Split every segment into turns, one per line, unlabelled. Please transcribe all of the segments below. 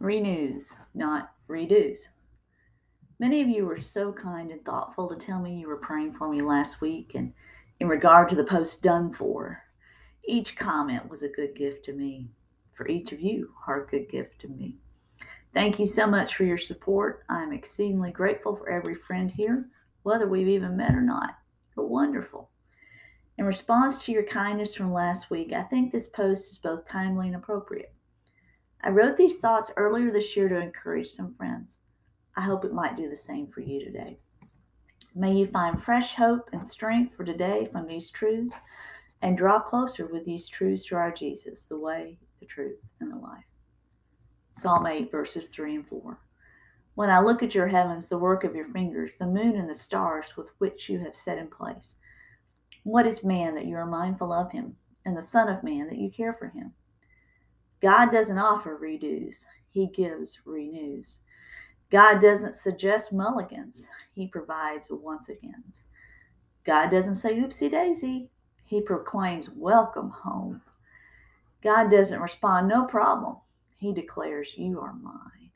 Renews, not redos. Many of you were so kind and thoughtful to tell me you were praying for me last week and in regard to the post done for. Each comment was a good gift to me. For each of you are a good gift to me. Thank you so much for your support. I'm exceedingly grateful for every friend here, whether we've even met or not. You're wonderful. In response to your kindness from last week, I think this post is both timely and appropriate. I wrote these thoughts earlier this year to encourage some friends. I hope it might do the same for you today. May you find fresh hope and strength for today from these truths and draw closer with these truths to our Jesus, the way, the truth, and the life. Psalm 8, verses 3 and 4. When I look at your heavens, the work of your fingers, the moon and the stars with which you have set in place, what is man that you are mindful of him, and the Son of Man that you care for him? God doesn't offer redos, He gives renews. God doesn't suggest mulligans, He provides once agains. God doesn't say oopsie daisy, He proclaims welcome home. God doesn't respond no problem, He declares you are mine.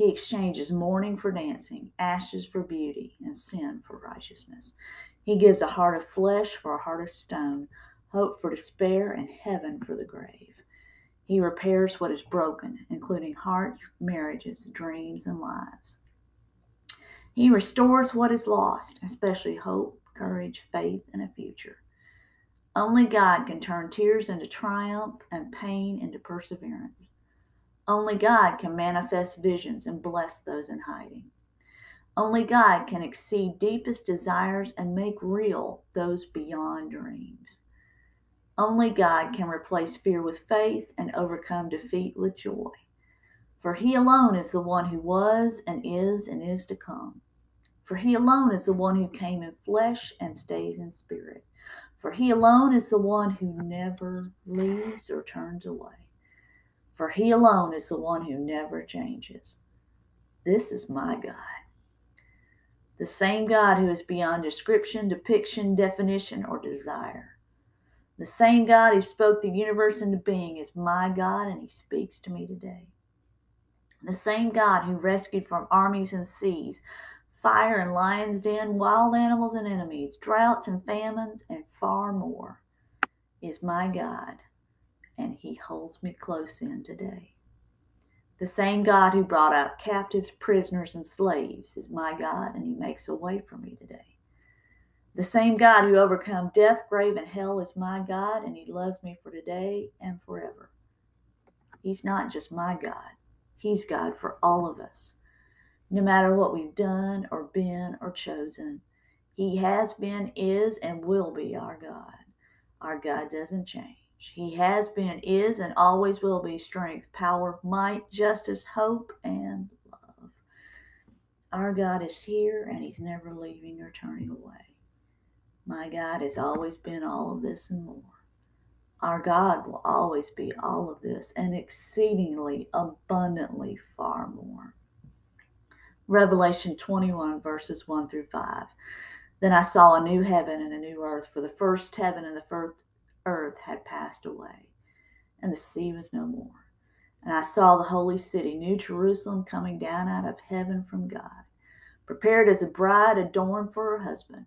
He exchanges mourning for dancing, ashes for beauty, and sin for righteousness. He gives a heart of flesh for a heart of stone, hope for despair, and heaven for the grave. He repairs what is broken, including hearts, marriages, dreams, and lives. He restores what is lost, especially hope, courage, faith, and a future. Only God can turn tears into triumph and pain into perseverance. Only God can manifest visions and bless those in hiding. Only God can exceed deepest desires and make real those beyond dreams. Only God can replace fear with faith and overcome defeat with joy. For he alone is the one who was and is and is to come. For he alone is the one who came in flesh and stays in spirit. For he alone is the one who never leaves or turns away. For he alone is the one who never changes. This is my God. The same God who is beyond description, depiction, definition, or desire. The same God who spoke the universe into being is my God, and He speaks to me today. The same God who rescued from armies and seas, fire and lion's den, wild animals and enemies, droughts and famines, and far more, is my God, and He holds me close in today. The same God who brought out captives, prisoners, and slaves is my God, and He makes a way for me today. The same God who overcome death, grave, and hell is my God, and He loves me for today and forever. He's not just my God, He's God for all of us. No matter what we've done or been or chosen, He has been, is, and will be our God. Our God doesn't change. He has been, is, and always will be strength, power, might, justice, hope, and love. Our God is here, and He's never leaving or turning away. My God has always been all of this and more. Our God will always be all of this and exceedingly abundantly far more. Revelation 21, verses 1 through 5. Then I saw a new heaven and a new earth, for the first heaven and the first earth had passed away, and the sea was no more. And I saw the holy city, New Jerusalem, coming down out of heaven from God, prepared as a bride adorned for her husband.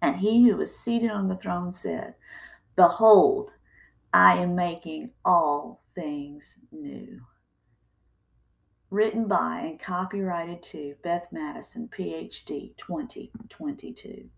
And he who was seated on the throne said, Behold, I am making all things new. Written by and copyrighted to Beth Madison, PhD 2022.